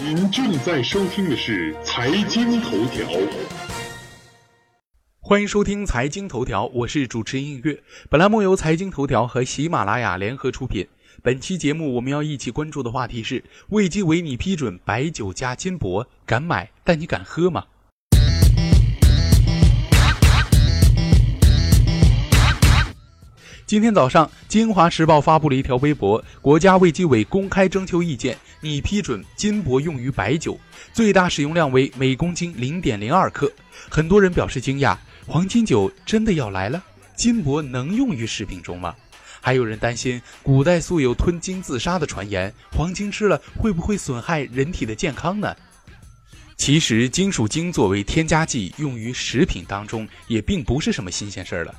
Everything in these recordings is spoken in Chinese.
您正在收听的是《财经头条》，欢迎收听《财经头条》，我是主持人映月。本栏目由财经头条和喜马拉雅联合出品。本期节目我们要一起关注的话题是：卫计委拟批准白酒加金箔，敢买但你敢喝吗？今天早上，《京华时报》发布了一条微博：国家卫计委公开征求意见，拟批准金箔用于白酒，最大使用量为每公斤零点零二克。很多人表示惊讶：黄金酒真的要来了？金箔能用于食品中吗？还有人担心，古代素有吞金自杀的传言，黄金吃了会不会损害人体的健康呢？其实，金属精作为添加剂用于食品当中，也并不是什么新鲜事儿了。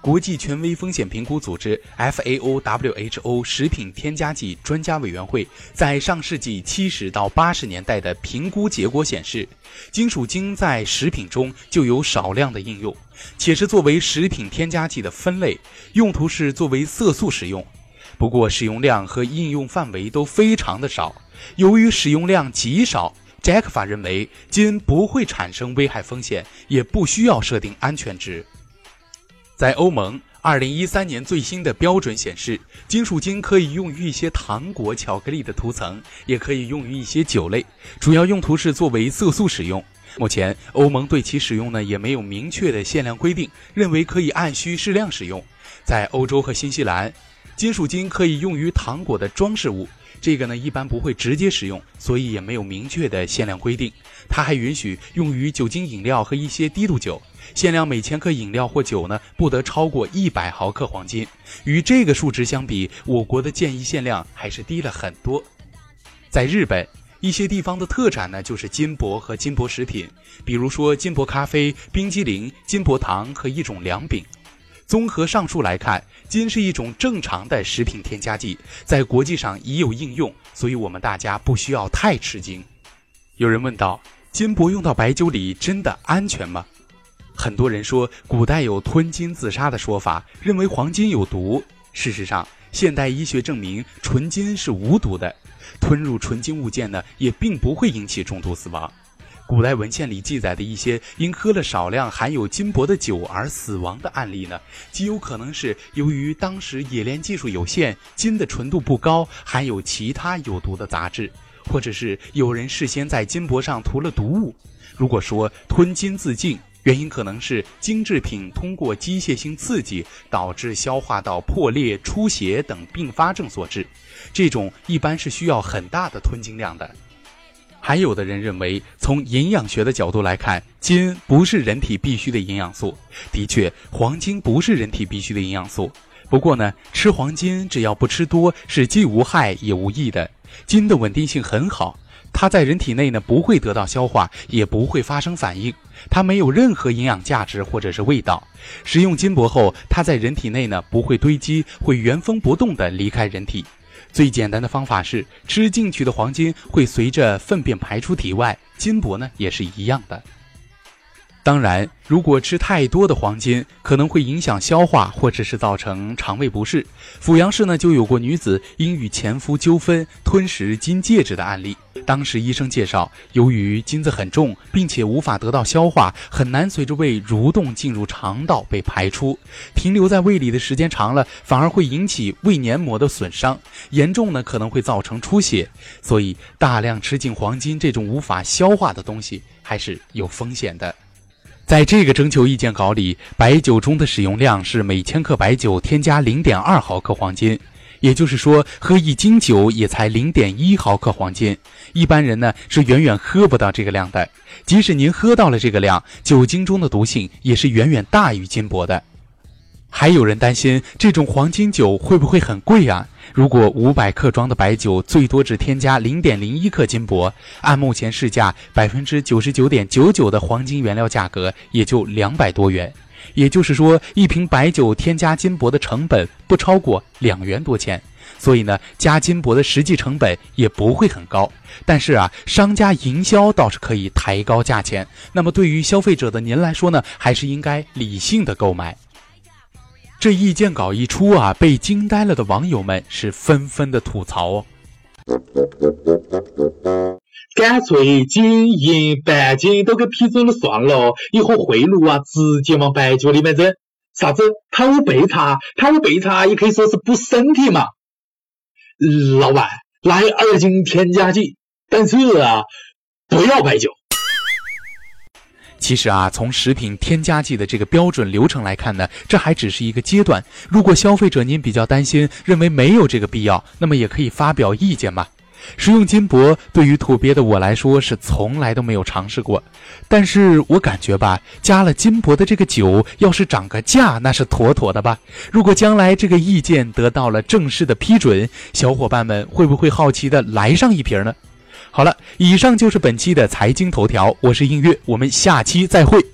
国际权威风险评估组织 FAO/WHO 食品添加剂专家委员会在上世纪七十到八十年代的评估结果显示，金属精在食品中就有少量的应用，且是作为食品添加剂的分类，用途是作为色素使用。不过，使用量和应用范围都非常的少。由于使用量极少，Jack 法认为金不会产生危害风险，也不需要设定安全值。在欧盟，二零一三年最新的标准显示，金属金可以用于一些糖果、巧克力的涂层，也可以用于一些酒类，主要用途是作为色素使用。目前，欧盟对其使用呢也没有明确的限量规定，认为可以按需适量使用。在欧洲和新西兰，金属金可以用于糖果的装饰物。这个呢，一般不会直接使用，所以也没有明确的限量规定。它还允许用于酒精饮料和一些低度酒，限量每千克饮料或酒呢不得超过一百毫克黄金。与这个数值相比，我国的建议限量还是低了很多。在日本，一些地方的特产呢就是金箔和金箔食品，比如说金箔咖啡、冰激凌、金箔糖和一种凉饼。综合上述来看，金是一种正常的食品添加剂，在国际上已有应用，所以我们大家不需要太吃惊。有人问道：金箔用到白酒里真的安全吗？很多人说古代有吞金自杀的说法，认为黄金有毒。事实上，现代医学证明纯金是无毒的，吞入纯金物件呢，也并不会引起中毒死亡。古代文献里记载的一些因喝了少量含有金箔的酒而死亡的案例呢，极有可能是由于当时冶炼技术有限，金的纯度不高，含有其他有毒的杂质，或者是有人事先在金箔上涂了毒物。如果说吞金自尽，原因可能是精制品通过机械性刺激导致消化道破裂、出血等并发症所致，这种一般是需要很大的吞金量的。还有的人认为，从营养学的角度来看，金不是人体必需的营养素。的确，黄金不是人体必需的营养素。不过呢，吃黄金只要不吃多，是既无害也无益的。金的稳定性很好，它在人体内呢不会得到消化，也不会发生反应。它没有任何营养价值或者是味道。食用金箔后，它在人体内呢不会堆积，会原封不动地离开人体。最简单的方法是吃进去的黄金会随着粪便排出体外，金箔呢也是一样的。当然，如果吃太多的黄金，可能会影响消化，或者是造成肠胃不适。阜阳市呢就有过女子因与前夫纠纷吞食金戒指的案例。当时医生介绍，由于金子很重，并且无法得到消化，很难随着胃蠕动进入肠道被排出。停留在胃里的时间长了，反而会引起胃黏膜的损伤，严重呢可能会造成出血。所以，大量吃进黄金这种无法消化的东西还是有风险的。在这个征求意见稿里，白酒中的使用量是每千克白酒添加零点二毫克黄金，也就是说，喝一斤酒也才零点一毫克黄金。一般人呢是远远喝不到这个量的。即使您喝到了这个量，酒精中的毒性也是远远大于金箔的。还有人担心这种黄金酒会不会很贵啊？如果五百克装的白酒最多只添加零点零一克金箔，按目前市价百分之九十九点九九的黄金原料价格，也就两百多元。也就是说，一瓶白酒添加金箔的成本不超过两元多钱。所以呢，加金箔的实际成本也不会很高。但是啊，商家营销倒是可以抬高价钱。那么对于消费者的您来说呢，还是应该理性的购买。这意见稿一出啊，被惊呆了的网友们是纷纷的吐槽哦。干脆金、银、白金都给批准了算了，以后贿赂啊，直接往白酒里面扔。啥子贪污备查？贪污备查也可以说是补身体嘛。老板，来二斤添加剂，但是啊，不要白酒。其实啊，从食品添加剂的这个标准流程来看呢，这还只是一个阶段。如果消费者您比较担心，认为没有这个必要，那么也可以发表意见嘛。食用金箔对于土鳖的我来说是从来都没有尝试过，但是我感觉吧，加了金箔的这个酒要是涨个价，那是妥妥的吧。如果将来这个意见得到了正式的批准，小伙伴们会不会好奇的来上一瓶呢？好了，以上就是本期的财经头条，我是音乐，我们下期再会。